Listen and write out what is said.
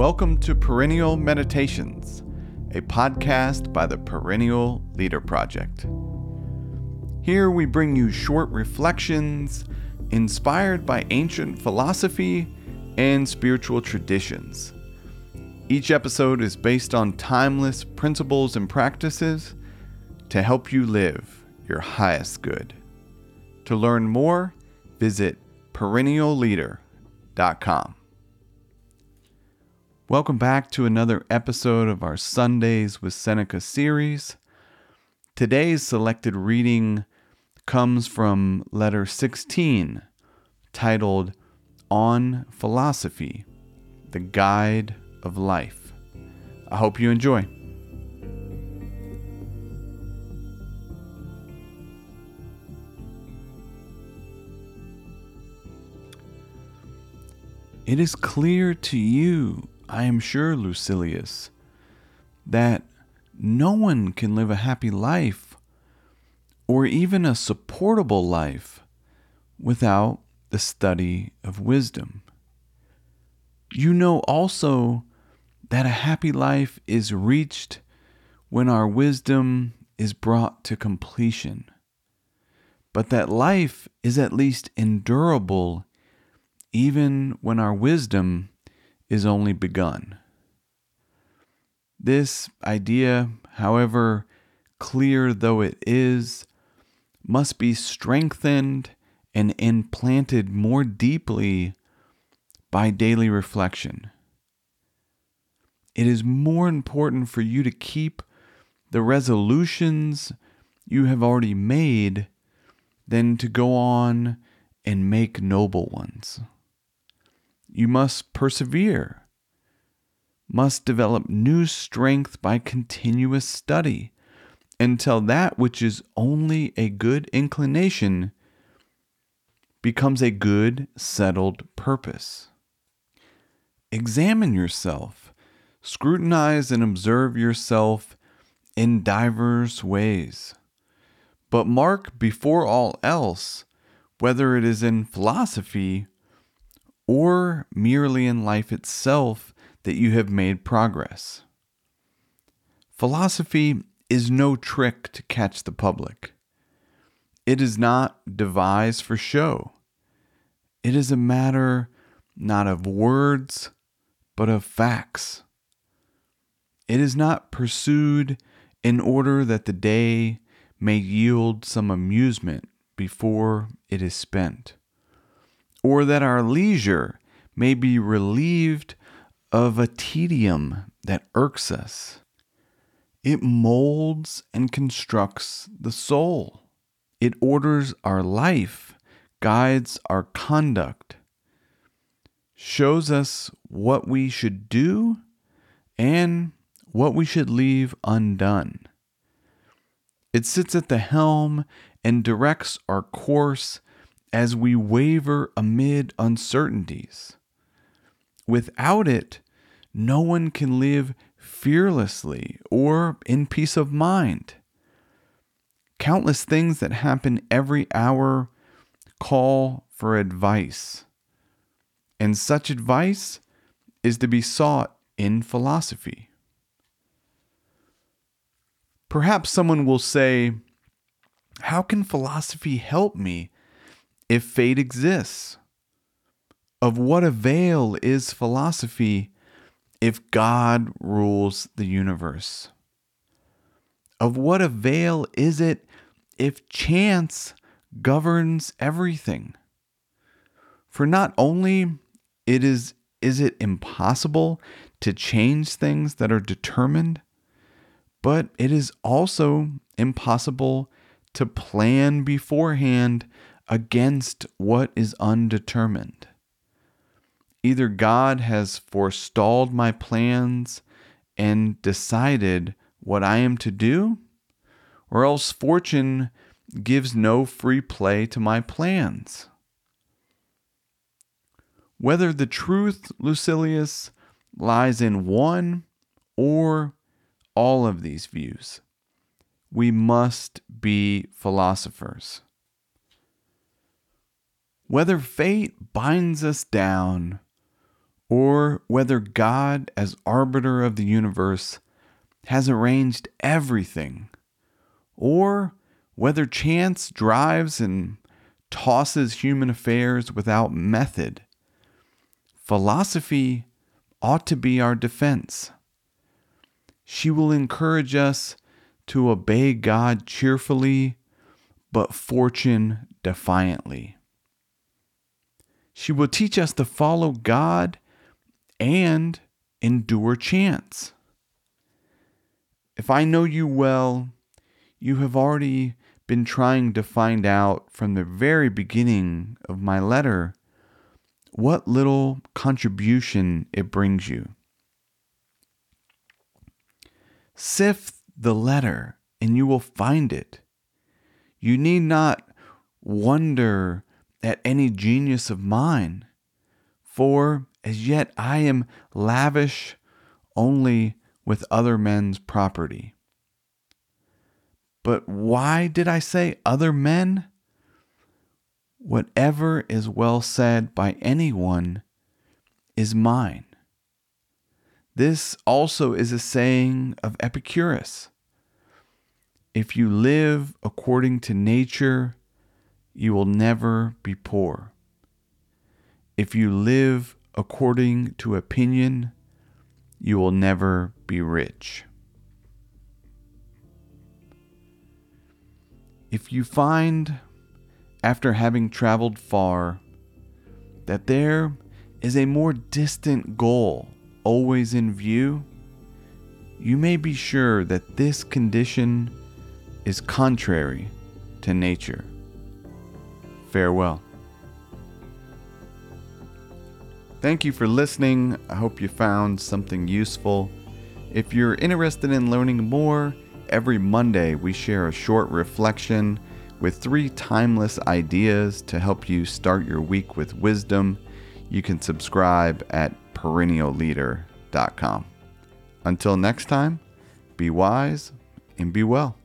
Welcome to Perennial Meditations, a podcast by the Perennial Leader Project. Here we bring you short reflections inspired by ancient philosophy and spiritual traditions. Each episode is based on timeless principles and practices to help you live your highest good. To learn more, visit perennialleader.com. Welcome back to another episode of our Sundays with Seneca series. Today's selected reading comes from letter 16, titled On Philosophy The Guide of Life. I hope you enjoy. It is clear to you I am sure, Lucilius, that no one can live a happy life or even a supportable life without the study of wisdom. You know also that a happy life is reached when our wisdom is brought to completion, but that life is at least endurable even when our wisdom is only begun. This idea, however clear though it is, must be strengthened and implanted more deeply by daily reflection. It is more important for you to keep the resolutions you have already made than to go on and make noble ones. You must persevere, must develop new strength by continuous study until that which is only a good inclination becomes a good, settled purpose. Examine yourself, scrutinize and observe yourself in divers ways. But mark before all else whether it is in philosophy or merely in life itself that you have made progress. Philosophy is no trick to catch the public. It is not devised for show. It is a matter not of words, but of facts. It is not pursued in order that the day may yield some amusement before it is spent or that our leisure may be relieved of a tedium that irks us. It molds and constructs the soul. It orders our life, guides our conduct, shows us what we should do and what we should leave undone. It sits at the helm and directs our course as we waver amid uncertainties. Without it, no one can live fearlessly or in peace of mind. Countless things that happen every hour call for advice, and such advice is to be sought in philosophy. Perhaps someone will say, How can philosophy help me if fate exists? Of what avail is philosophy if God rules the universe? Of what avail is it if chance governs everything? For not only it is is it impossible to change things that are determined, but it is also impossible to plan beforehand against what is undetermined. Either God has forestalled my plans and decided what I am to do, or else fortune gives no free play to my plans. Whether the truth, Lucilius, lies in one or all of these views, we must be philosophers. Whether fate binds us down or whether God, as arbiter of the universe, has arranged everything, or whether chance drives and tosses human affairs without method. Philosophy ought to be our defense. She will encourage us to obey God cheerfully, but fortune defiantly. She will teach us to follow God and endure chance. If I know you well, you have already been trying to find out from the very beginning of my letter what little contribution it brings you. Sift the letter and you will find it. You need not wonder at any genius of mine, for as yet I am lavish only with other men's property. But why did I say other men? Whatever is well said by anyone is mine. This also is a saying of Epicurus. If you live according to nature, you will never be poor. If you live according to opinion, you will never be rich. If you find, after having traveled far, that there is a more distant goal always in view, you may be sure that this condition is contrary to nature. Farewell. Thank you for listening. I hope you found something useful. If you're interested in learning more, every Monday we share a short reflection with three timeless ideas to help you start your week with wisdom. You can subscribe at perennialleader.com. Until next time, be wise and be well.